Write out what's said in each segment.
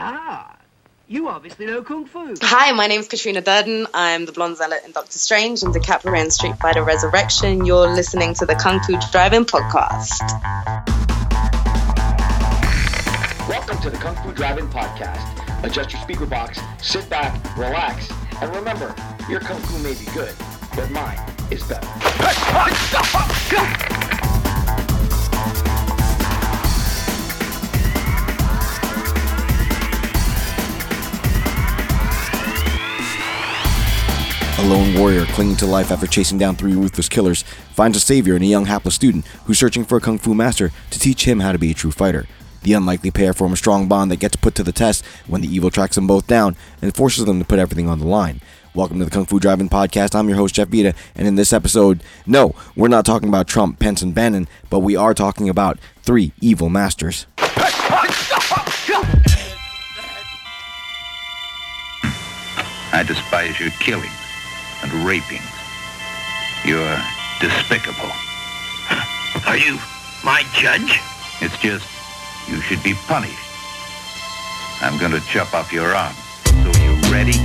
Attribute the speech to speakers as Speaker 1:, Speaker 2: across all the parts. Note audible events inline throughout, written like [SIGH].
Speaker 1: Ah, you obviously know Kung Fu.
Speaker 2: Hi, my name is Katrina Durden. I'm the blonde zealot in Doctor Strange and Decapre in Street Fighter Resurrection. You're listening to the Kung Fu Drive-In podcast.
Speaker 3: Welcome to the Kung Fu Drive-In podcast. Adjust your speaker box, sit back, relax, and remember, your Kung Fu may be good, but mine is better.
Speaker 4: A lone warrior clinging to life after chasing down three ruthless killers finds a savior in a young hapless student who's searching for a kung fu master to teach him how to be a true fighter. The unlikely pair form a strong bond that gets put to the test when the evil tracks them both down and forces them to put everything on the line. Welcome to the Kung Fu Drive-In Podcast. I'm your host, Jeff Vita, and in this episode, no, we're not talking about Trump, Pence, and Bannon, but we are talking about three evil masters.
Speaker 5: I despise your killing and raping. You're despicable.
Speaker 6: Are you my judge?
Speaker 5: It's just, you should be punished. I'm going to chop off your arm. So you ready?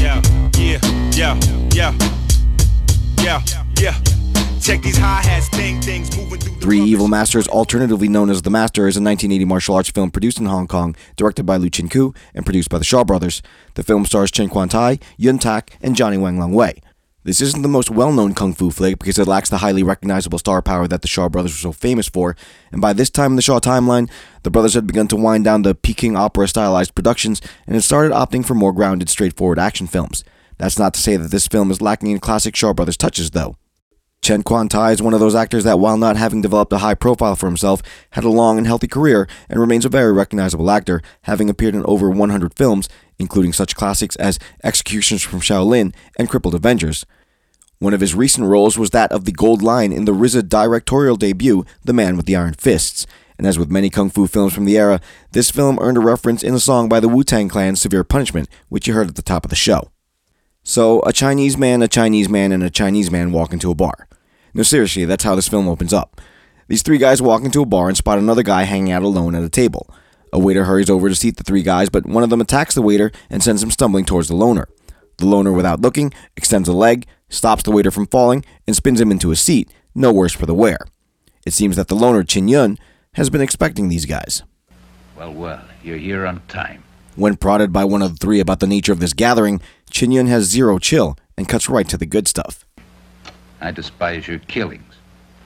Speaker 7: Yeah, yeah, yeah, yeah, yeah, yeah. Check these hi-hats, thing things moving through the
Speaker 4: Three. Evil Masters, alternatively known as The Master, is a 1980 martial arts film produced in Hong Kong, directed by Lu Chin Koo, and produced by the Shaw Brothers. The film stars Chen Quan Tai, Yuen Tak, and Johnny Wang Long Wei. This isn't the most well-known kung fu flick because it lacks the highly recognizable star power that the Shaw Brothers were so famous for, and by this time in the Shaw timeline, the brothers had begun to wind down the Peking opera stylized productions and had started opting for more grounded, straightforward action films. That's not to say that this film is lacking in classic Shaw Brothers touches, though. Chen Quan Tai is one of those actors that, while not having developed a high profile for himself, had a long and healthy career and remains a very recognizable actor, having appeared in over 100 films, including such classics as Executions from Shaolin and Crippled Avengers. One of his recent roles was that of the Gold Lion in the RZA directorial debut, The Man with the Iron Fists. And as with many kung fu films from the era, this film earned a reference in a song by the Wu Tang Clan's Severe Punishment, which you heard at the top of the show. So, a Chinese man, a Chinese man, and a Chinese man walk into a bar. No, seriously, that's how this film opens up. These three guys walk into a bar and spot another guy hanging out alone at a table. A waiter hurries over to seat the three guys, but one of them attacks the waiter and sends him stumbling towards the loner. The loner, without looking, extends a leg, stops the waiter from falling, and spins him into a seat, no worse for the wear. It seems that the loner, Chin Yun, has been expecting these guys.
Speaker 5: Well, well, you're here on time.
Speaker 4: When prodded by one of the three about the nature of this gathering, Chin Yun has zero chill and cuts right to the good stuff.
Speaker 5: I despise your killings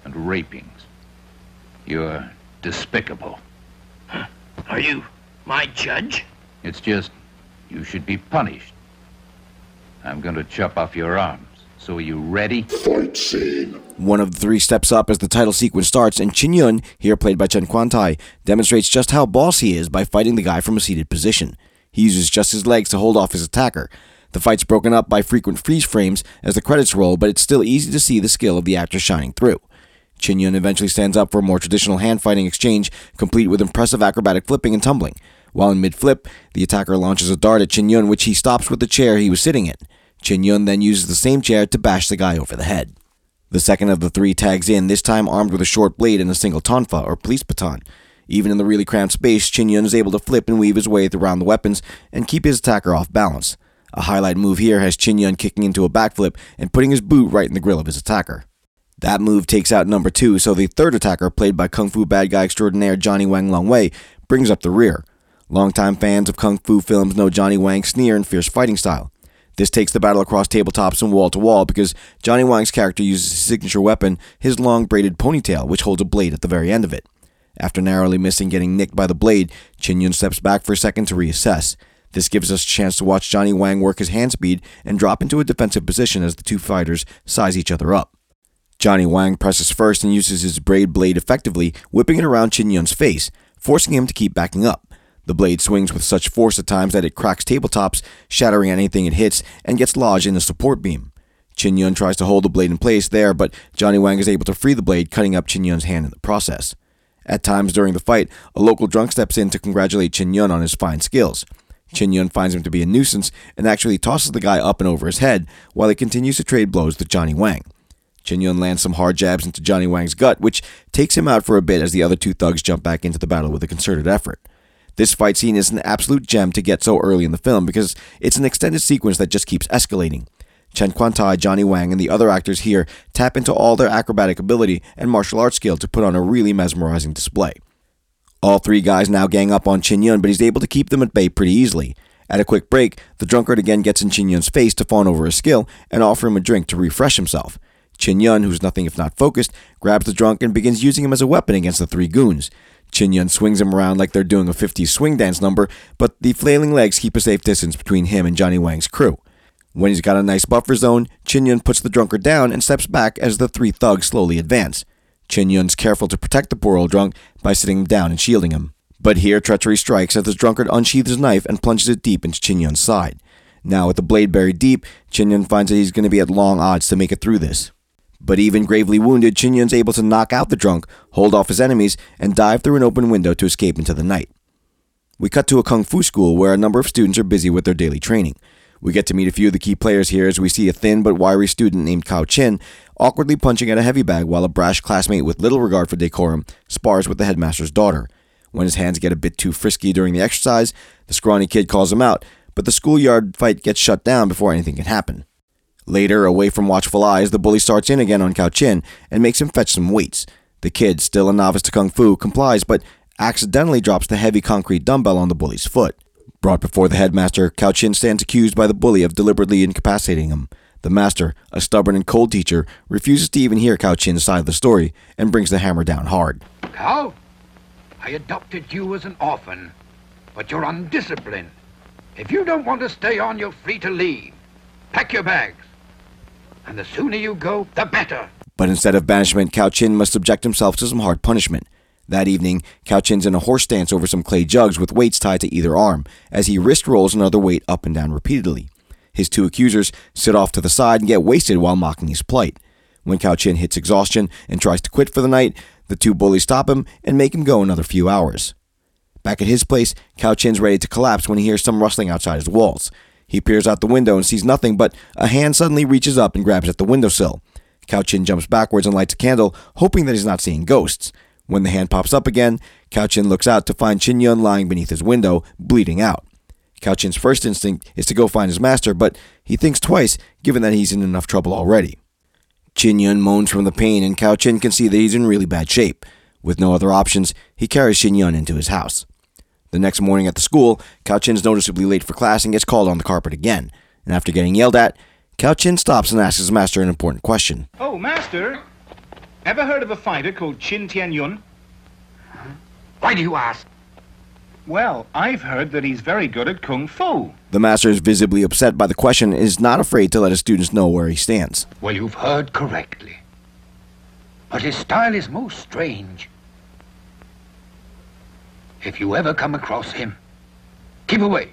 Speaker 5: and rapings. You're despicable.
Speaker 6: Are you my judge?
Speaker 5: It's just, you should be punished. I'm going to chop off your arms. So are you ready? Fight scene.
Speaker 4: One of the three steps up as the title sequence starts, and Chin Yun, here played by Chen Quan Tai, demonstrates just how boss he is by fighting the guy from a seated position. He uses just his legs to hold off his attacker. The fight's broken up by frequent freeze frames as the credits roll, but it's still easy to see the skill of the actor shining through. Chin Yun eventually stands up for a more traditional hand fighting exchange, complete with impressive acrobatic flipping and tumbling. While in mid flip, the attacker launches a dart at Chin Yun, which he stops with the chair he was sitting in. Chin Yun then uses the same chair to bash the guy over the head. The second of the three tags in, this time armed with a short blade and a single tonfa, or police baton. Even in the really cramped space, Chin Yun is able to flip and weave his way around the weapons and keep his attacker off balance. A highlight move here has Chin Yun kicking into a backflip and putting his boot right in the grill of his attacker. That move takes out number two, so the third attacker, played by Kung Fu bad guy extraordinaire Johnny Wang Long Wei, brings up the rear. Longtime fans of Kung Fu films know Johnny Wang's sneer and fierce fighting style. This takes the battle across tabletops and wall to wall because Johnny Wang's character uses his signature weapon, his long braided ponytail, which holds a blade at the very end of it. After narrowly missing getting nicked by the blade, Chin Yun steps back for a second to reassess. This gives us a chance to watch Johnny Wang work his hand speed and drop into a defensive position as the two fighters size each other up. Johnny Wang presses first and uses his braid blade effectively, whipping it around Chin Yun's face, forcing him to keep backing up. The blade swings with such force at times that it cracks tabletops, shattering anything it hits, and gets lodged in a support beam. Chin Yun tries to hold the blade in place there, but Johnny Wang is able to free the blade, cutting up Chin Yun's hand in the process. At times during the fight, a local drunk steps in to congratulate Chin Yun on his fine skills. Chin Yun finds him to be a nuisance and actually tosses the guy up and over his head while he continues to trade blows with Johnny Wang. Chin Yun lands some hard jabs into Johnny Wang's gut, which takes him out for a bit as the other two thugs jump back into the battle with a concerted effort. This fight scene is an absolute gem to get so early in the film because it's an extended sequence that just keeps escalating. Chen Kwantai, Johnny Wang, and the other actors here tap into all their acrobatic ability and martial arts skill to put on a really mesmerizing display. All three guys now gang up on Chin Yun, but he's able to keep them at bay pretty easily. At a quick break, the drunkard again gets in Chin Yun's face to fawn over his skill and offer him a drink to refresh himself. Chin Yun, who's nothing if not focused, grabs the drunk and begins using him as a weapon against the three goons. Chin Yun swings him around like they're doing a 50s swing dance number, but the flailing legs keep a safe distance between him and Johnny Wang's crew. When he's got a nice buffer zone, Chin Yun puts the drunkard down and steps back as the three thugs slowly advance. Chin Yun's careful to protect the poor old drunk by sitting him down and shielding him. But here treachery strikes as the drunkard unsheathes his knife and plunges it deep into Chin Yun's side. Now, with the blade buried deep, Chin Yun finds that he's going to be at long odds to make it through this. But even gravely wounded, Chin Yun's able to knock out the drunk, hold off his enemies, and dive through an open window to escape into the night. We cut to a kung fu school where a number of students are busy with their daily training. We get to meet a few of the key players here as we see a thin but wiry student named Cao Chin awkwardly punching at a heavy bag while a brash classmate with little regard for decorum spars with the headmaster's daughter. When his hands get a bit too frisky during the exercise, the scrawny kid calls him out, but the schoolyard fight gets shut down before anything can happen. Later, away from watchful eyes, the bully starts in again on Cao Chin and makes him fetch some weights. The kid, still a novice to kung fu, complies but accidentally drops the heavy concrete dumbbell on the bully's foot. Brought before the headmaster, Kao Chin stands accused by the bully of deliberately incapacitating him. The master, a stubborn and cold teacher, refuses to even hear Kao Chin's side of the story and brings the hammer down hard.
Speaker 6: Cow, I adopted you as an orphan, but you're undisciplined. If you don't want to stay on, you're free to leave. Pack your bags. And the sooner you go, the better.
Speaker 4: But instead of banishment, Kao Chin must subject himself to some hard punishment. That evening, Kao Chin's in a horse stance over some clay jugs with weights tied to either arm, as he wrist rolls another weight up and down repeatedly. His two accusers sit off to the side and get wasted while mocking his plight. When Chin hits exhaustion and tries to quit for the night, the two bullies stop him and make him go another few hours. Back at his place, Chin's ready to collapse when he hears some rustling outside his walls. He peers out the window and sees nothing, but a hand suddenly reaches up and grabs at the windowsill. Kao Chin jumps backwards and lights a candle, hoping that he's not seeing ghosts. When the hand pops up again, Cao Chin looks out to find Chin Yun lying beneath his window, bleeding out. Cao Chin's first instinct is to go find his master, but he thinks twice, given that he's in enough trouble already. Chin Yun moans from the pain, and Cao Chin can see that he's in really bad shape. With no other options, he carries Chin Yun into his house. The next morning at the school, Kao Chin's noticeably late for class and gets called on the carpet again. And after getting yelled at, Cao Chin stops and asks his master an important question.
Speaker 8: Oh, master, ever heard of a fighter called Chin Tian Yun?
Speaker 6: Why do you ask?
Speaker 8: Well, I've heard that he's very good at kung fu.
Speaker 4: The master is visibly upset by the question and is not afraid to let his students know where he stands.
Speaker 6: Well, you've heard correctly. But his style is most strange. If you ever come across him, keep away.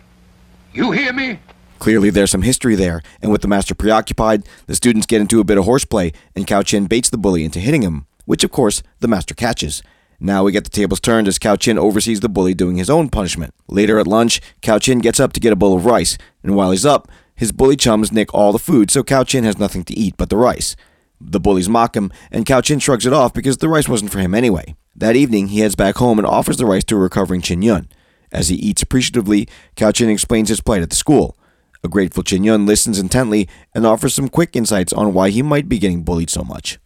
Speaker 6: You hear me?
Speaker 4: Clearly, there's some history there, and with the master preoccupied, the students get into a bit of horseplay, and Cao Chin baits the bully into hitting him, which, of course, the master catches. Now we get the tables turned as Cao Chin oversees the bully doing his own punishment. Later at lunch, Cao Chin gets up to get a bowl of rice, and while he's up, his bully chums nick all the food, so Cao Chin has nothing to eat but the rice. The bullies mock him, and Cao Chin shrugs it off because the rice wasn't for him anyway. That evening, he heads back home and offers the rice to a recovering Chin Yun. As he eats appreciatively, Cao Chin explains his plight at the school. A grateful Chin Yun listens intently and offers some quick insights on why he might be getting bullied so much.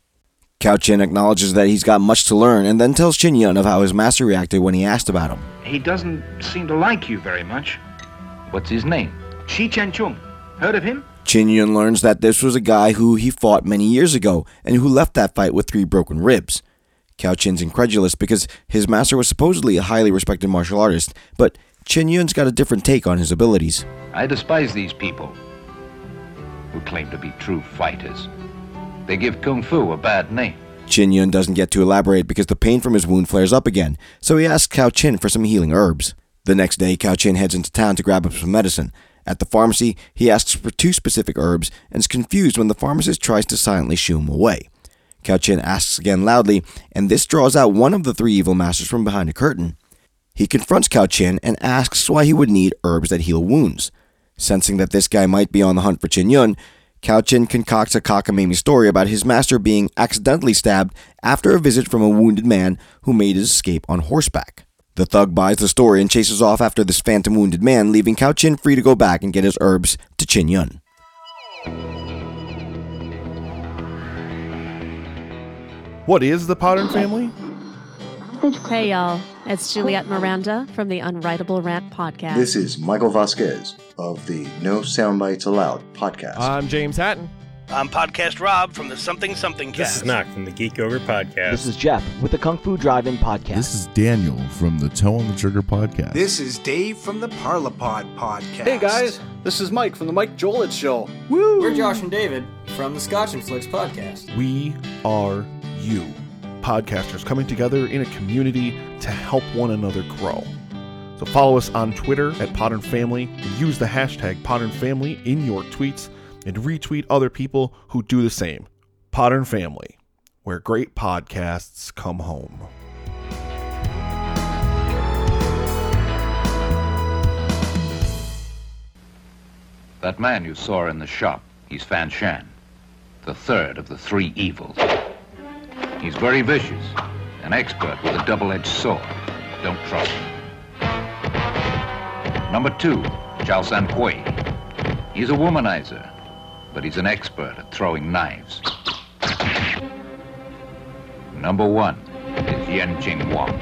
Speaker 4: Cao Chin acknowledges that he's got much to learn and then tells Chin Yun of how his master reacted when he asked about him.
Speaker 8: He doesn't seem to like you very much.
Speaker 5: What's his name?
Speaker 8: Shi Chen Chung. Heard of him?
Speaker 4: Chin Yun learns that this was a guy who he fought many years ago and who left that fight with three broken ribs. Cao Chin's incredulous because his master was supposedly a highly respected martial artist, but Chin Yun's got a different take on his abilities.
Speaker 5: I despise these people who claim to be true fighters. They give Kung Fu a bad name.
Speaker 4: Chin Yun doesn't get to elaborate because the pain from his wound flares up again, so he asks Cao Chin for some healing herbs. The next day, Cao Chin heads into town to grab up some medicine. At the pharmacy, he asks for two specific herbs and is confused when the pharmacist tries to silently shoo him away. Cao Chin asks again loudly, and this draws out one of the three evil masters from behind a curtain. He confronts Cao Chin and asks why he would need herbs that heal wounds. Sensing that this guy might be on the hunt for Chin Yun, Cao Chin concocts a cockamamie story about his master being accidentally stabbed after a visit from a wounded man who made his escape on horseback. The thug buys the story and chases off after this phantom wounded man, leaving Cao Chin free to go back and get his herbs to Chin Yun.
Speaker 9: What is the Podern Family?
Speaker 10: Hey, y'all. It's Juliet Miranda from the Unwritable Rant podcast.
Speaker 11: This is Michael Vasquez of the No Soundbites Allowed podcast.
Speaker 9: I'm James Hatton.
Speaker 12: I'm Podcast Rob from the Something Something Cast.
Speaker 13: This is Knock from the Geek Ogre podcast.
Speaker 14: This is Jeff with the Kung Fu Drive-In podcast.
Speaker 15: This is Daniel from the Toe on the Trigger podcast.
Speaker 16: This is Dave from the Parlapod podcast.
Speaker 17: Hey guys, this is Mike from the Mike Jolit Show.
Speaker 18: Woo! We're Josh and David from the Scotch and Flicks podcast.
Speaker 9: We are you, podcasters coming together in a community to help one another grow. So follow us on Twitter at Podern Family use the hashtag Podern Family in your tweets and retweet other people who do the same. Podern Family, where great podcasts come home.
Speaker 5: That man you saw in the shop, he's Fan Shan, the third of the three evils. He's very vicious, an expert with a double-edged sword. Don't trust him. Number two, Chao San Hui. He's a womanizer, but he's an expert at throwing knives. Number one is Yen Ching Wang.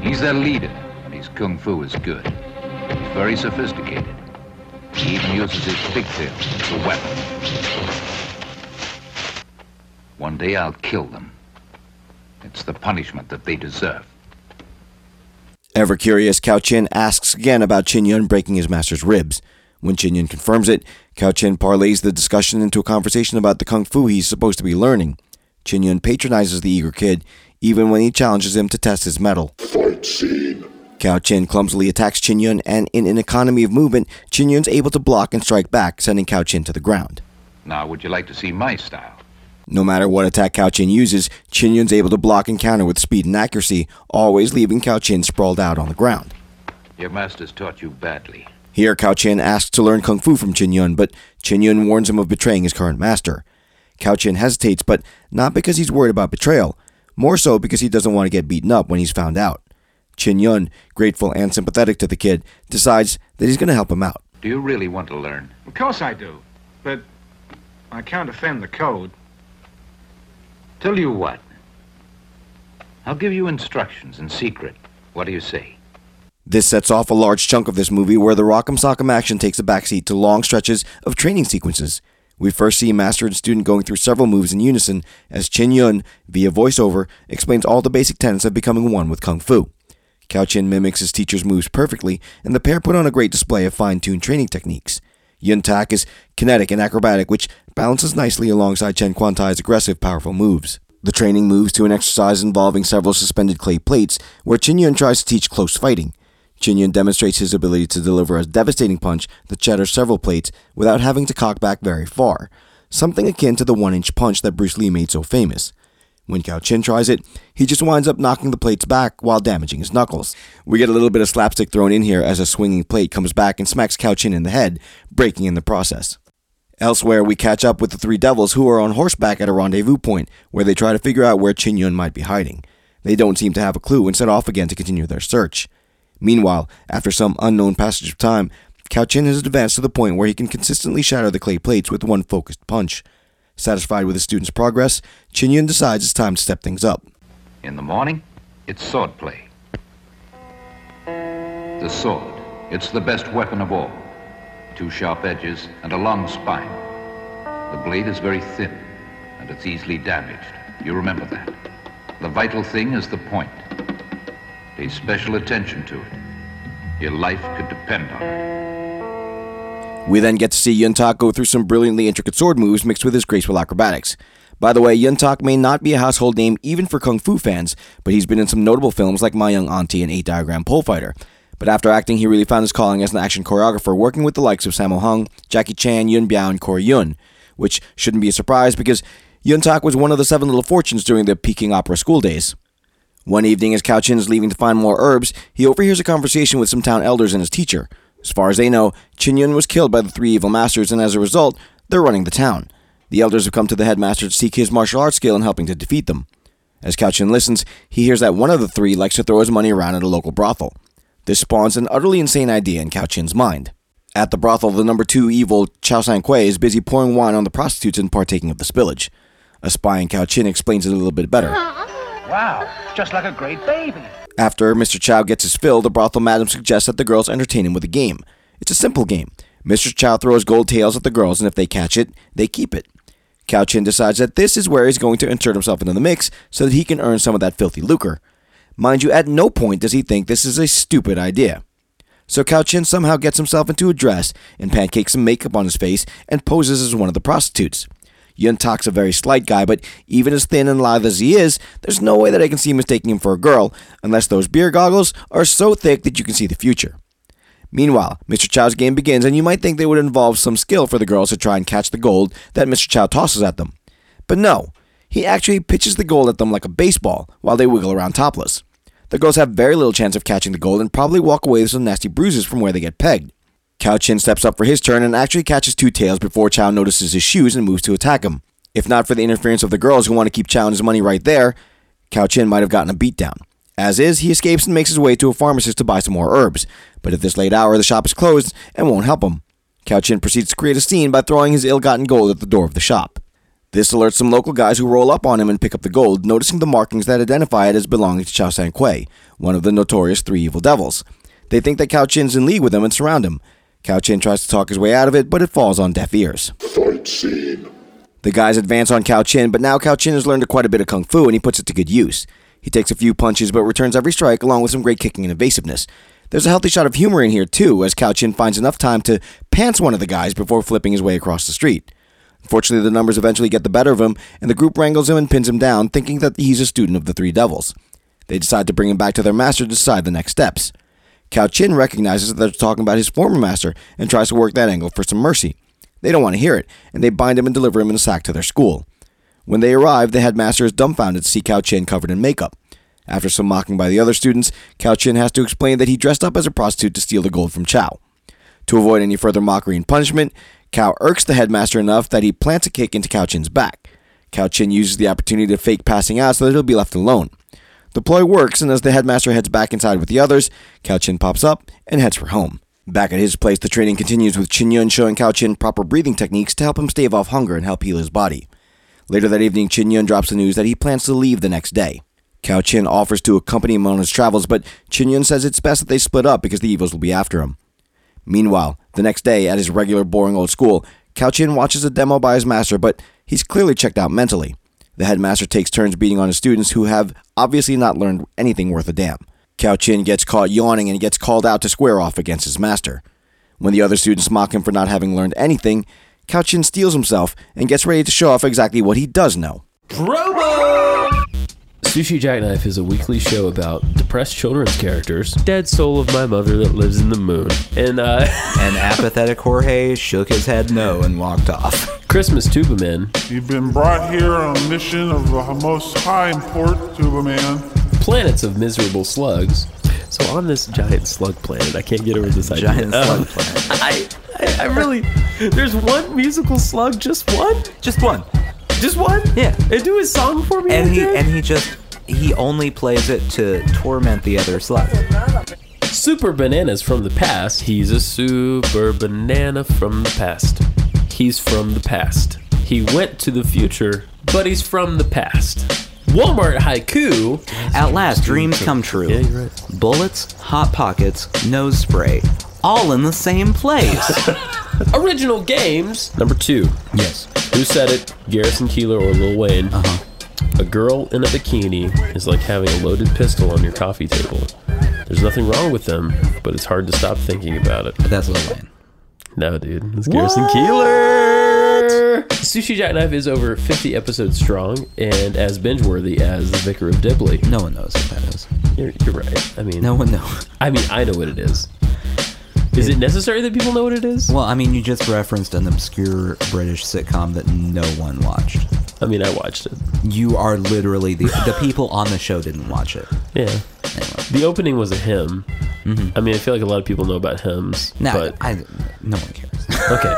Speaker 5: He's their leader, and his kung fu is good. He's very sophisticated. He even uses his pigtail as a weapon. One day I'll kill them. It's the punishment that they deserve.
Speaker 4: Ever curious, Cao Chin asks again about Chin Yun breaking his master's ribs. When Chin Yun confirms it, Cao Chin parlays the discussion into a conversation about the kung fu he's supposed to be learning. Chin Yun patronizes the eager kid, even when he challenges him to test his mettle.
Speaker 19: Fight scene.
Speaker 4: Cao Chin clumsily attacks Chin Yun, and in an economy of movement, Chin Yun's able to block and strike back, sending Cao Chin to the ground.
Speaker 5: Now, would you like to see my style?
Speaker 4: No matter what attack Cao Chin uses, Chin Yun's able to block and counter with speed and accuracy, always leaving Cao Chin sprawled out on the ground.
Speaker 5: Your master's taught you badly.
Speaker 4: Here, Cao Chin asks to learn Kung Fu from Chin Yun, but Chin Yun warns him of betraying his current master. Cao Chin hesitates, but not because he's worried about betrayal, more so because he doesn't want to get beaten up when he's found out. Chin Yun, grateful and sympathetic to the kid, decides that he's going to help him out.
Speaker 5: Do you really want to learn?
Speaker 8: Of course I do, but I can't offend the code.
Speaker 5: Tell you what. I'll give you instructions in secret. What do you say?
Speaker 4: This sets off a large chunk of this movie where the Rock'em Sock'em action takes a backseat to long stretches of training sequences. We first see master and student going through several moves in unison as Chin Yun, via voiceover, explains all the basic tenets of becoming one with Kung Fu. Cao Chin mimics his teacher's moves perfectly, and the pair put on a great display of fine tuned training techniques. Yuen Tak is kinetic and acrobatic, which balances nicely alongside Chen Quan Tai's aggressive, powerful moves. The training moves to an exercise involving several suspended clay plates, where Chin Yun tries to teach close fighting. Chin Yun demonstrates his ability to deliver a devastating punch that shatters several plates without having to cock back very far, something akin to the one inch punch that Bruce Lee made so famous. When Cao Chin tries it, he just winds up knocking the plates back while damaging his knuckles. We get a little bit of slapstick thrown in here as a swinging plate comes back and smacks Cao Chin in the head, breaking in the process. Elsewhere, we catch up with the three devils who are on horseback at a rendezvous point, where they try to figure out where Chin Yun might be hiding. They don't seem to have a clue and set off again to continue their search. Meanwhile, after some unknown passage of time, Cao Chin has advanced to the point where he can consistently shatter the clay plates with one focused punch. Satisfied with his student's progress, Chin Yun decides it's time to step things up.
Speaker 5: In the morning, it's swordplay. The sword, it's the best weapon of all. Two sharp edges and a long spine. The blade is very thin, and it's easily damaged. You remember that. The vital thing is the point. Pay special attention to it. Your life could depend on it.
Speaker 4: We then get to see Yuen go through some brilliantly intricate sword moves mixed with his graceful acrobatics. By the way, Yuen may not be a household name even for Kung Fu fans, but he's been in some notable films like My Young Auntie and Eight Diagram Pole Fighter. But after acting, he really found his calling as an action choreographer, working with the likes of Sammo Hung, Jackie Chan, Yuen Biao, and Corey Yuen, which shouldn't be a surprise because Yuen Tak was one of the seven little fortunes during the Peking Opera school days. One evening, as Cao Chin is leaving to find more herbs, he overhears a conversation with some town elders and his teacher. As far as they know, Chin Yun was killed by the three evil masters, and as a result, They're running the town. The elders have come to the headmaster to seek his martial arts skill in helping to defeat them. As Cao Chin listens, he hears that one of the three likes to throw his money around at a local brothel. This spawns an utterly insane idea in Cao Chin's mind. At the brothel, the number two evil Chao San Kui is busy pouring wine on the prostitutes and partaking of the spillage. A spy in Cao Chin explains it a little bit better.
Speaker 8: Wow, just like a great baby.
Speaker 4: After Mr. Chow gets his fill, the brothel madam suggests that the girls entertain him with a game. It's a simple game. Mr. Chow throws gold taels at the girls, and if they catch it, they keep it. Cao Chin decides that this is where he's going to insert himself into the mix so that he can earn some of that filthy lucre. Mind you, at no point does he think this is a stupid idea. So Cao Chin somehow gets himself into a dress and pancakes some makeup on his face and poses as one of the prostitutes. Yuen Tak's a very slight guy, but even as thin and lithe as he is, there's no way that I can see mistaking him for a girl, unless those beer goggles are so thick that you can see the future. Meanwhile, Mr. Chow's game begins, and you might think they would involve some skill for the girls to try and catch the gold that Mr. Chow tosses at them. But no, he actually pitches the gold at them like a baseball while they wiggle around topless. The girls have very little chance of catching the gold and probably walk away with some nasty bruises from where they get pegged. Cao Chin steps up for his turn and actually catches two taels before Chow notices his shoes and moves to attack him. If not for the interference of the girls who want to keep Chow and his money right there, Cao Chin might have gotten a beatdown. As is, he escapes and makes his way to a pharmacist to buy some more herbs, but at this late hour the shop is closed and won't help him. Cao Chin proceeds to create a scene by throwing his ill-gotten gold at the door of the shop. This alerts some local guys who roll up on him and pick up the gold, noticing the markings that identify it as belonging to Chao San Kui, one of the notorious three evil devils. They think that Cao Chin's in league with them and surround him. Cao Chin tries to talk his way out of it, but it falls on deaf ears.
Speaker 19: Fight scene.
Speaker 4: The guys advance on Cao Chin, but now Cao Chin has learned quite a bit of kung fu and he puts it to good use. He takes a few punches but returns every strike along with some great kicking and evasiveness. There's a healthy shot of humor in here too, as Cao Chin finds enough time to pants one of the guys before flipping his way across the street. Unfortunately, the numbers eventually get the better of him, and the group wrangles him and pins him down, thinking that he's a student of the Three Devils. They decide to bring him back to their master to decide the next steps. Cao Chin recognizes that they're talking about his former master and tries to work that angle for some mercy. They don't want to hear it, and they bind him and deliver him in a sack to their school. When they arrive, the headmaster is dumbfounded to see Cao Chin covered in makeup. After some mocking by the other students, Cao Chin has to explain that he dressed up as a prostitute to steal the gold from Chow. To avoid any further mockery and punishment, Cao irks the headmaster enough that he plants a kick into Cao Chin's back. Cao Chin uses the opportunity to fake passing out so that he'll be left alone. The ploy works, and as the headmaster heads back inside with the others, Cao Chin pops up and heads for home. Back at his place, the training continues with Chin Yun showing Cao Chin proper breathing techniques to help him stave off hunger and help heal his body. Later that evening, Chin Yun drops the news that he plans to leave the next day. Cao Chin offers to accompany him on his travels, but Chin Yun says it's best that they split up because the evils will be after him. Meanwhile, the next day, at his regular boring old school, Cao Chin watches a demo by his master, but he's clearly checked out mentally. The headmaster takes turns beating on his students who have obviously not learned anything worth a damn. Cao Chin gets caught yawning and gets called out to square off against his master. When the other students mock him for not having learned anything, Cao Chin steals himself and gets ready to show off exactly what he does know.
Speaker 20: Promo! Sushi Jackknife is a weekly show about depressed children's characters, dead soul of my mother that lives in the moon, and uh, [LAUGHS]
Speaker 21: and apathetic Jorge shook his head no and walked off.
Speaker 20: Christmas Tuba
Speaker 22: You've been brought here on a mission of the most high import, Tuba Man.
Speaker 20: Planets of miserable slugs. So on this giant slug planet, I can't get over this idea.
Speaker 21: Giant slug
Speaker 20: Um,
Speaker 21: planet. [LAUGHS]
Speaker 20: I, I, I really, there's one musical slug, just one,
Speaker 21: Just one.
Speaker 20: Just one.
Speaker 21: Yeah.
Speaker 20: And do his song for me.
Speaker 21: And he
Speaker 20: okay?
Speaker 21: and he just he only plays it to torment the other slugs.
Speaker 20: Super bananas from the past. He's a super banana from the past. He's from the past. He went to the future, but he's from the past. Walmart haiku.
Speaker 21: At last, dreams come true.
Speaker 20: Yeah, you're right.
Speaker 21: Bullets, hot pockets, nose spray, all in the same place. [LAUGHS]
Speaker 20: Original games. Number two.
Speaker 21: yes.
Speaker 20: Who said it? Garrison Keillor or Lil Wayne?
Speaker 21: Uh huh.
Speaker 20: A girl in a bikini is like having a loaded pistol on your coffee table. There's nothing wrong with them, but it's hard to stop thinking about it.
Speaker 21: But that's Lil Wayne.
Speaker 20: No, dude. It's Garrison Keillor. Sushi Jackknife is over 50 episodes strong and as binge worthy as The Vicar of Dibley.
Speaker 21: No one knows what that is.
Speaker 20: You're, you're right. I mean,
Speaker 21: No one knows.
Speaker 20: I mean, I know what it is. Is it necessary that people know what it is?
Speaker 21: Well, I mean, you just referenced an obscure British sitcom that no one watched.
Speaker 20: I mean, I watched it.
Speaker 21: You are literally the the people on the show didn't watch it.
Speaker 20: Yeah.
Speaker 21: Anyway.
Speaker 20: The opening was a hymn. Mm-hmm. I mean, I feel like a lot of people know about hymns.
Speaker 21: No,
Speaker 20: but
Speaker 21: I, no one cares.
Speaker 20: okay.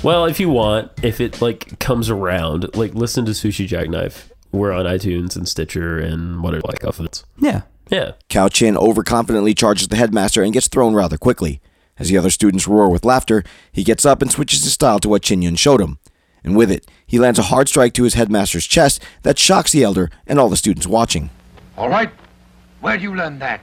Speaker 20: [LAUGHS] well, if you want, if it like comes around, like listen to Sushi Jackknife. We're on iTunes and Stitcher and whatever like off of it.
Speaker 21: Yeah.
Speaker 20: Yeah.
Speaker 4: Cao Chin overconfidently charges the headmaster and gets thrown rather quickly. As the other students roar with laughter, he gets up and switches his style to what Chin Yun showed him. And with it, he lands a hard strike to his headmaster's chest that shocks the elder and all the students watching.
Speaker 6: All right. Where'd you learn that?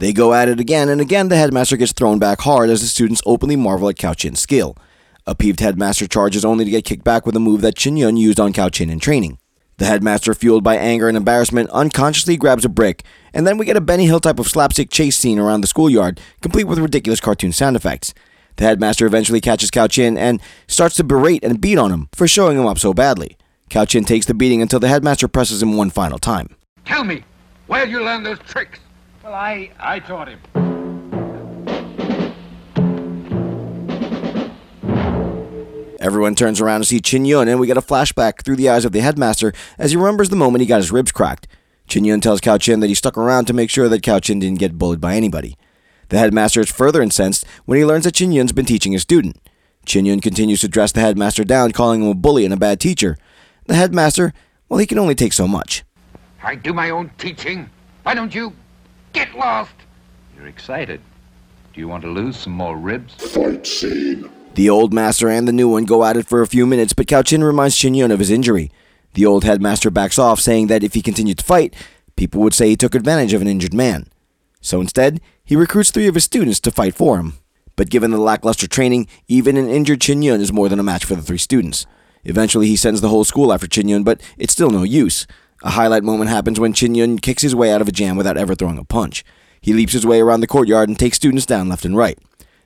Speaker 4: They go at it again, and again the headmaster gets thrown back hard as the students openly marvel at Cao Chin's skill. A peeved headmaster charges only to get kicked back with a move that Chin Yun used on Cao Chin in training. The headmaster, fueled by anger and embarrassment, unconsciously grabs a brick, and then we get a Benny Hill type of slapstick chase scene around the schoolyard, complete with ridiculous cartoon sound effects. The headmaster eventually catches Cao Chin and starts to berate and beat on him for showing him up so badly. Cao Chin takes the beating until the headmaster presses him one final time.
Speaker 6: Tell me, where'd you learn those tricks?
Speaker 8: Well, I, I taught him.
Speaker 4: Everyone turns around to see Chin Yun, and we get a flashback through the eyes of the headmaster as he remembers the moment he got his ribs cracked. Chin Yun tells Cao Chin that he stuck around to make sure that Cao Chin didn't get bullied by anybody. The headmaster is further incensed when he learns that Chin Yun's been teaching his student. Chin Yun continues to dress the headmaster down, calling him a bully and a bad teacher. The headmaster, well, he can only take so much.
Speaker 6: I do my own teaching. Why don't you get lost?
Speaker 5: You're excited. Do you want to lose some more ribs?
Speaker 11: Fight scene.
Speaker 4: The old master and the new one go at it for a few minutes, but Cao Chin reminds Chin Yun of his injury. The old headmaster backs off, saying that if he continued to fight, people would say he took advantage of an injured man. So instead, he recruits three of his students to fight for him. But given the lackluster training, even an injured Chin Yun is more than a match for the three students. Eventually, he sends the whole school after Chin Yun, but it's still no use. A highlight moment happens when Chin Yun kicks his way out of a jam without ever throwing a punch. He leaps his way around the courtyard and takes students down left and right.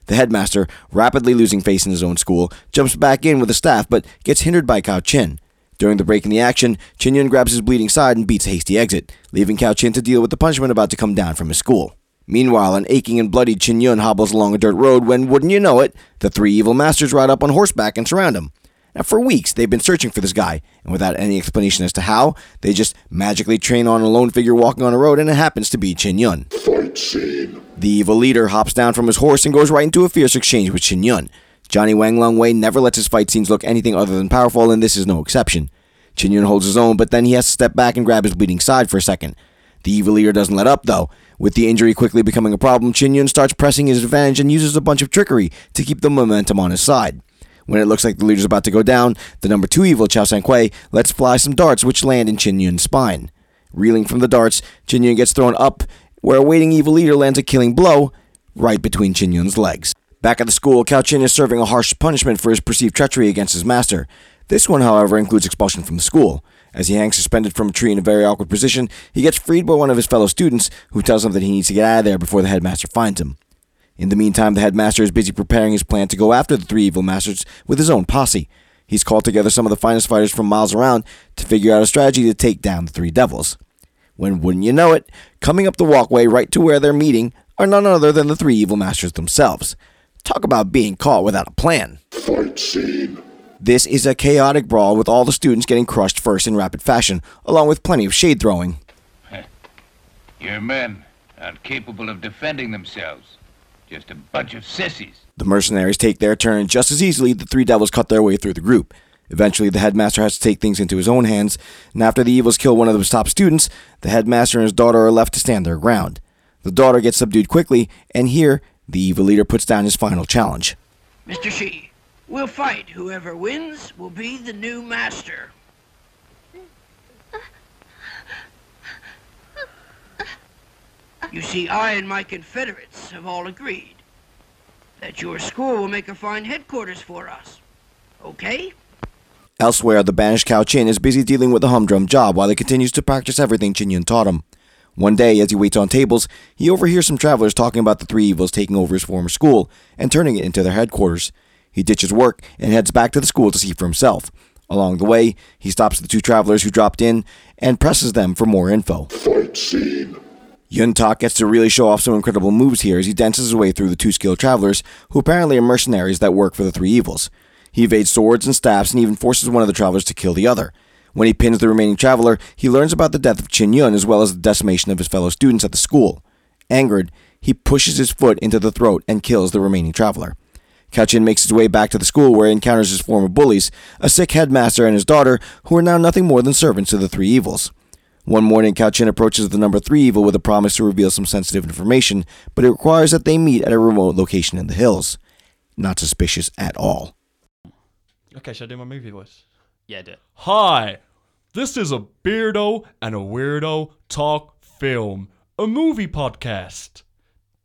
Speaker 4: The headmaster, rapidly losing face in his own school, jumps back in with the staff but gets hindered by Cao Chin. During the break in the action, Chin Yun grabs his bleeding side and beats a hasty exit, leaving Cao Chin to deal with the punishment about to come down from his school. Meanwhile, an aching and bloody Chin Yun hobbles along a dirt road when, wouldn't you know it, the three evil masters ride up on horseback and surround him. Now, for weeks, they've been searching for this guy, and without any explanation as to how, they just magically train on a lone figure walking on a road, and it happens to be Chin Yun.
Speaker 11: Fight scene.
Speaker 4: The evil leader hops down from his horse and goes right into a fierce exchange with Chin Yun. Johnny Wang Lung Wei never lets his fight scenes look anything other than powerful, and this is no exception. Chin Yun holds his own, but then he has to step back and grab his bleeding side for a second. The evil leader doesn't let up, though. With the injury quickly becoming a problem, Chin Yun starts pressing his advantage and uses a bunch of trickery to keep the momentum on his side. When it looks like the leader's about to go down, the number two evil Chao San Kui lets fly some darts which land in Chin Yun's spine. Reeling from the darts, Chin Yun gets thrown up, where a waiting evil leader lands a killing blow right between Chin Yun's legs. Back at the school, Cao Chin is serving a harsh punishment for his perceived treachery against his master. This one, however, includes expulsion from the school. As he hangs suspended from a tree in a very awkward position, he gets freed by one of his fellow students, who tells him that he needs to get out of there before the headmaster finds him. In the meantime, the headmaster is busy preparing his plan to go after the three evil masters with his own posse. He's called together some of the finest fighters from miles around to figure out a strategy to take down the three devils. When wouldn't you know it, coming up the walkway right to where they're meeting are none other than the three evil masters themselves. Talk about being caught without a plan.
Speaker 11: Fight scene.
Speaker 4: This is a chaotic brawl with all the students getting crushed first in rapid fashion, along with plenty of shade throwing.
Speaker 5: Your men aren't capable of defending themselves. Just a bunch of sissies.
Speaker 4: The mercenaries take their turn, just as easily, the three devils cut their way through the group. Eventually, the headmaster has to take things into his own hands, and after the evils kill one of his top students, the headmaster and his daughter are left to stand their ground. The daughter gets subdued quickly, and here, the evil leader puts down his final challenge.
Speaker 23: Mr. Shi, we'll fight. Whoever wins will be the new master. You see, I and my confederates have all agreed that your school will make a fine headquarters for us. Okay?
Speaker 4: Elsewhere, the banished Cao Chin is busy dealing with the humdrum job while he continues to practice everything Chin Yun taught him. One day, as he waits on tables, he overhears some travelers talking about the three evils taking over his former school and turning it into their headquarters. He ditches work and heads back to the school to see for himself. Along the way, he stops the two travelers who dropped in and presses them for more info.
Speaker 11: Fight scene.
Speaker 4: Yuen Tak gets to really show off some incredible moves here as he dances his way through the two skilled travelers, who apparently are mercenaries that work for the three evils. He evades swords and staffs and even forces one of the travelers to kill the other. When he pins the remaining traveler, he learns about the death of Chin Yun as well as the decimation of his fellow students at the school. Angered, he pushes his foot into the throat and kills the remaining traveler. Cao Chin makes his way back to the school where he encounters his former bullies, a sick headmaster and his daughter, who are now nothing more than servants to the three evils. One morning, Cao Chin approaches the number three evil with a promise to reveal some sensitive information, but it requires that they meet at a remote location in the hills. Not suspicious at all.
Speaker 24: Okay, should I do my movie voice?
Speaker 19: Yeah, do it.
Speaker 24: Hi, this is a Beardo and a Weirdo Talk Film, a movie podcast.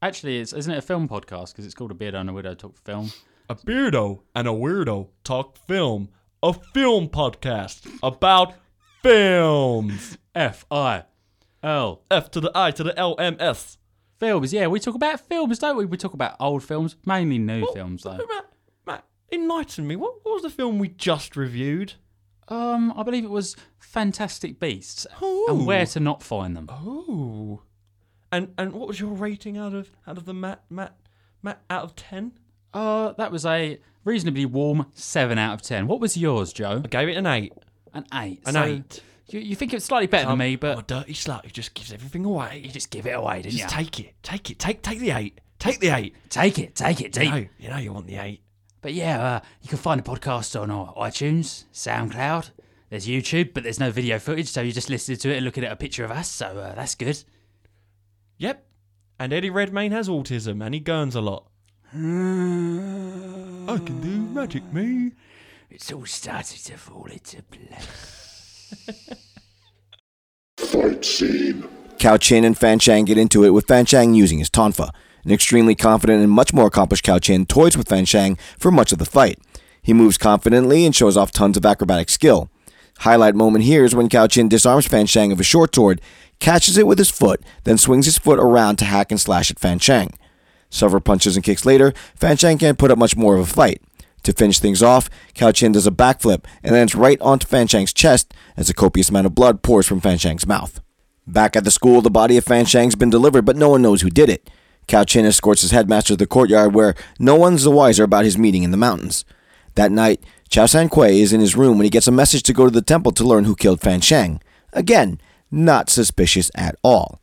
Speaker 19: Actually, it's, isn't it a film podcast? Because it's called A Beardo and a Weirdo Talk Film.
Speaker 24: A Beardo and a Weirdo Talk Film, a film podcast about films.
Speaker 19: F I L.
Speaker 24: F to the I to the L M S.
Speaker 19: Films, yeah, we talk about films, don't we? We talk about old films, mainly new films, though.
Speaker 24: Matt, Matt, enlighten me. What, what was the film we just reviewed?
Speaker 19: Um, I believe it was Fantastic Beasts and Where to Not Find Them.
Speaker 24: Oh. And and what was your rating out of out of the Matt Matt Matt out of ten?
Speaker 19: Uh, that was a reasonably warm seven out of ten. What was yours, Joe?
Speaker 24: I gave it an eight.
Speaker 19: An eight.
Speaker 24: An
Speaker 19: So
Speaker 24: eight.
Speaker 19: You, you think it's slightly better than me,
Speaker 24: I'm a dirty slut who just gives everything away.
Speaker 19: you just give it away, didn't
Speaker 24: Just
Speaker 19: you?
Speaker 24: take it, take it, take take the eight, take the eight.
Speaker 19: Take it, take it
Speaker 24: You know, you know you want the eight.
Speaker 19: But yeah, uh, you can find the podcast on uh, iTunes, SoundCloud. There's YouTube, but there's no video footage, so you just listen to it and looking at a picture of us. So uh, that's good.
Speaker 24: Yep. And Eddie Redmayne has autism and he gurns a lot. [SIGHS] I can do magic, me.
Speaker 19: It's all starting to fall into place.
Speaker 11: Fight scene.
Speaker 4: Cao Chin and Fan Shang get into it with Fan Shang using his tonfa. An extremely confident and much more accomplished Cao Chin toys with Fan Shang for much of the fight. He moves confidently and shows off tons of acrobatic skill. Highlight moment here is when Cao Chin disarms Fan Shang of a short sword, catches it with his foot, then swings his foot around to hack and slash at Fan Shang. Several punches and kicks later, Fan Shang can't put up much more of a fight. To finish things off, Cao Chin does a backflip and lands right onto Fan Shang's chest as a copious amount of blood pours from Fan Shang's mouth. Back at the school, the body of Fan Shang's been delivered, but no one knows who did it. Cao Chin escorts his headmaster to the courtyard where no one's the wiser about his meeting in the mountains. That night, Chao San Kui is in his room when he gets a message to go to the temple to learn who killed Fan Shang. Again, not suspicious at all.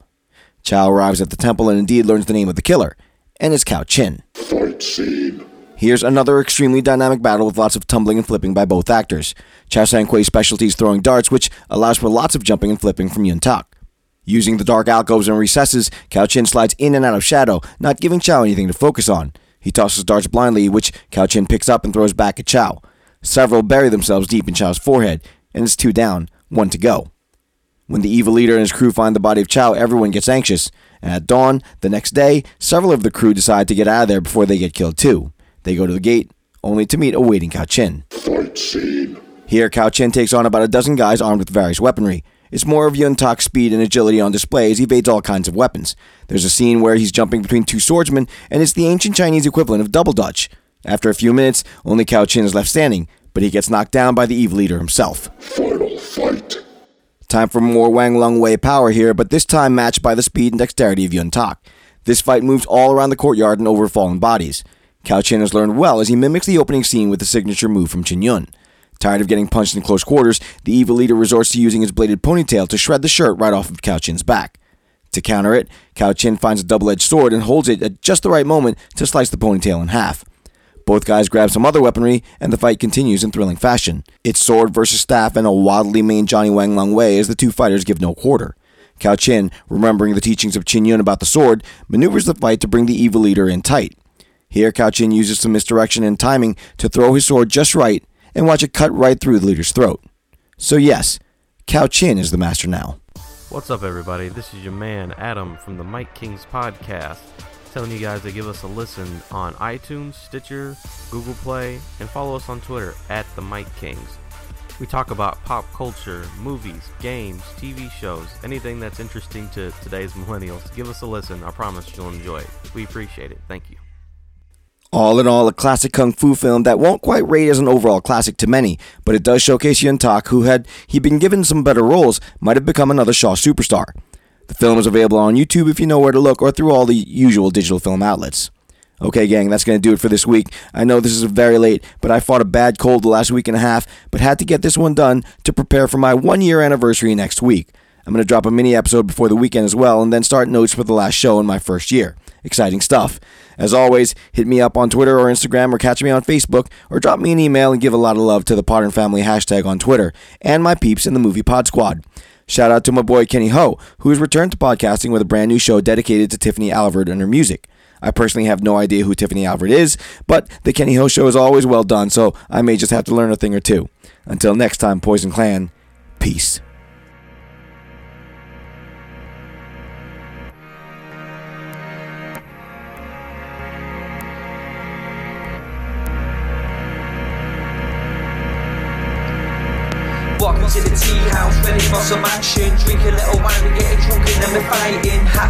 Speaker 4: Chao arrives at the temple and indeed learns the name of the killer, and it's Cao Chin.
Speaker 11: Fight scene.
Speaker 4: Here's another extremely dynamic battle with lots of tumbling and flipping by both actors. Chao San Kui's specialty is throwing darts, which allows for lots of jumping and flipping from Yuen Tak. Using the dark alcoves and recesses, Cao Chin slides in and out of shadow, not giving Chao anything to focus on. He tosses darts blindly, which Cao Chin picks up and throws back at Chao. Several bury themselves deep in Chao's forehead, and it's two down, one to go. When the evil leader and his crew find the body of Chao, everyone gets anxious, and at dawn, the next day, several of the crew decide to get out of there before they get killed too. They go to the gate, only to meet a waiting Cao Chin.
Speaker 11: Fight scene.
Speaker 4: Here, Cao Chin takes on about a dozen guys armed with various weaponry. It's more of Yuen Tak's speed and agility on display as he evades all kinds of weapons. There's a scene where he's jumping between two swordsmen, and it's the ancient Chinese equivalent of double dutch. After a few minutes, only Cao Chin is left standing, but he gets knocked down by the evil leader himself.
Speaker 11: Final fight.
Speaker 4: Time for more Wang Lung Wei power here, but this time matched by the speed and dexterity of Yuen Tak. This fight moves all around the courtyard and over fallen bodies. Cao Chen has learned well as he mimics the opening scene with the signature move from Chin Yun. Tired of getting punched in close quarters, the evil leader resorts to using his bladed ponytail to shred the shirt right off of Cao Chin's back. To counter it, Cao Chin finds a double edged sword and holds it at just the right moment to slice the ponytail in half. Both guys grab some other weaponry, and the fight continues in thrilling fashion. It's sword versus staff and a wildly maned Johnny Wang Long Wei as the two fighters give no quarter. Cao Chin, remembering the teachings of Chin Yun about the sword, maneuvers the fight to bring the evil leader in tight. Here, Cao Chin uses some misdirection and timing to throw his sword just right and watch it cut right through the leader's throat. So, yes, Cao Chin is the master now.
Speaker 25: What's up, everybody? This is your man, Adam, from the Mike Kings Podcast, telling you guys to give us a listen on iTunes, Stitcher, Google Play, and follow us on Twitter at the Mike Kings. We talk about pop culture, movies, games, TV shows, anything that's interesting to today's [LAUGHS] millennials. Give us a listen. I promise you'll enjoy it. We appreciate it. Thank you.
Speaker 4: All in all, a classic kung fu film that won't quite rate as an overall classic to many, but it does showcase Yuen Tak, who had he been given some better roles, might have become another Shaw superstar. The film is available on YouTube if you know where to look, or through all the usual digital film outlets. Okay, gang, that's going to do it for this week. I know this is very late, but I fought a bad cold the last week and a half, but had to get this one done to prepare for my one year anniversary next week. I'm going to drop a mini episode before the weekend as well, and then start notes for the last show in my first year. Exciting stuff. As always, hit me up on Twitter or Instagram or catch me on Facebook or drop me an email and give a lot of love to the Podern Family hashtag on Twitter and my peeps in the Movie Pod Squad. Shout out to my boy Kenny Ho, who has returned to podcasting with a brand new show dedicated to Tiffany Alvord and her music. I personally have no idea who Tiffany Alvord is, but the Kenny Ho show is always well done, so I may just have to learn a thing or two. Until next time, Poison Clan, peace.
Speaker 26: Some action. Drink a little wine, we're getting drunk and then we're fighting. Ha!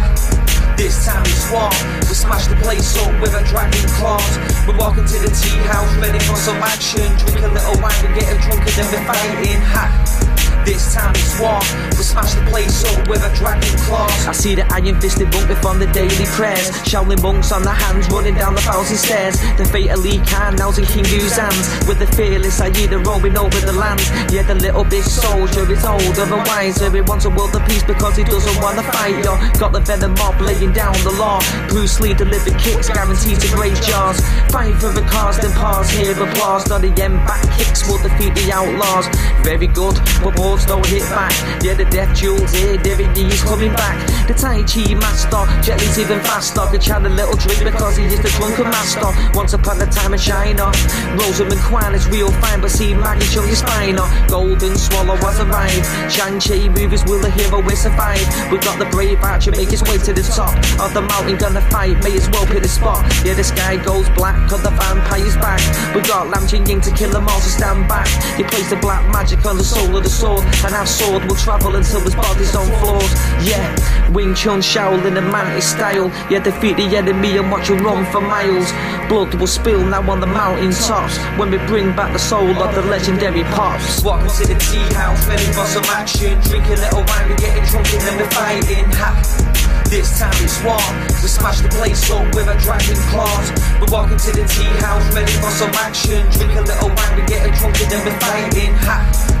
Speaker 26: This time it's war. We smash the place up with a dragon claws. We're walking to the tea house, ready for some action. Drink a little wine, we're getting drunk and then we're fighting. Ha! This time it's war. We smash the place up with a dragon claws. I see the iron fisted monk from the daily prayers. Shaolin monks on the hands running down the thousand stairs. The Fate of Lee Khan now's in King Hu's hands. With the fearless Aida roaming over the land. Yeah, the little big soldier is older and wiser. He wants a world of peace because he doesn't want to fight. Yo, got the venom mob laying down the law. Bruce Lee delivered kicks, guaranteed to break jaws. Fight for the cause, then pause, hear applause. Not the end back kicks will defeat the outlaws. Very good, but balls don't hit back. Yeah, the death jewels here, David D's coming back. The Tai Chi master, Jet Li's even faster. Could had a little drink because he is the drunken master. Once upon a time in China, Rosamund Kwan is real fine, but see Maggie show your spine. Golden swallow has arrived. Chang Cheh movies, will the hero will survive? We got the brave archer make his way to the top of the mountain, gonna fight, may as well pick the spot. Yeah, the sky goes black, cause the vampire's back. We got Lam Ching Ying to kill them all, so stand back. He plays the black magic on the soul of the sword, and our sword will travel until his body's on floors. Yeah, Wing Chun Shaolin and Mantis style. Yeah, defeat the enemy and watch him run for miles. Blood will spill now on the mountain tops when we bring back the soul of the legendary pops. Welcome to the tea house, ready for some action. Drink a little wine, we're getting drunk and then we're fighting. Ha! This time it's war. We smash the place up with a dragon claws. We're walking to the tea house, ready for some action. Drink a little wine, we get getting drunk and then we're fighting. Ha!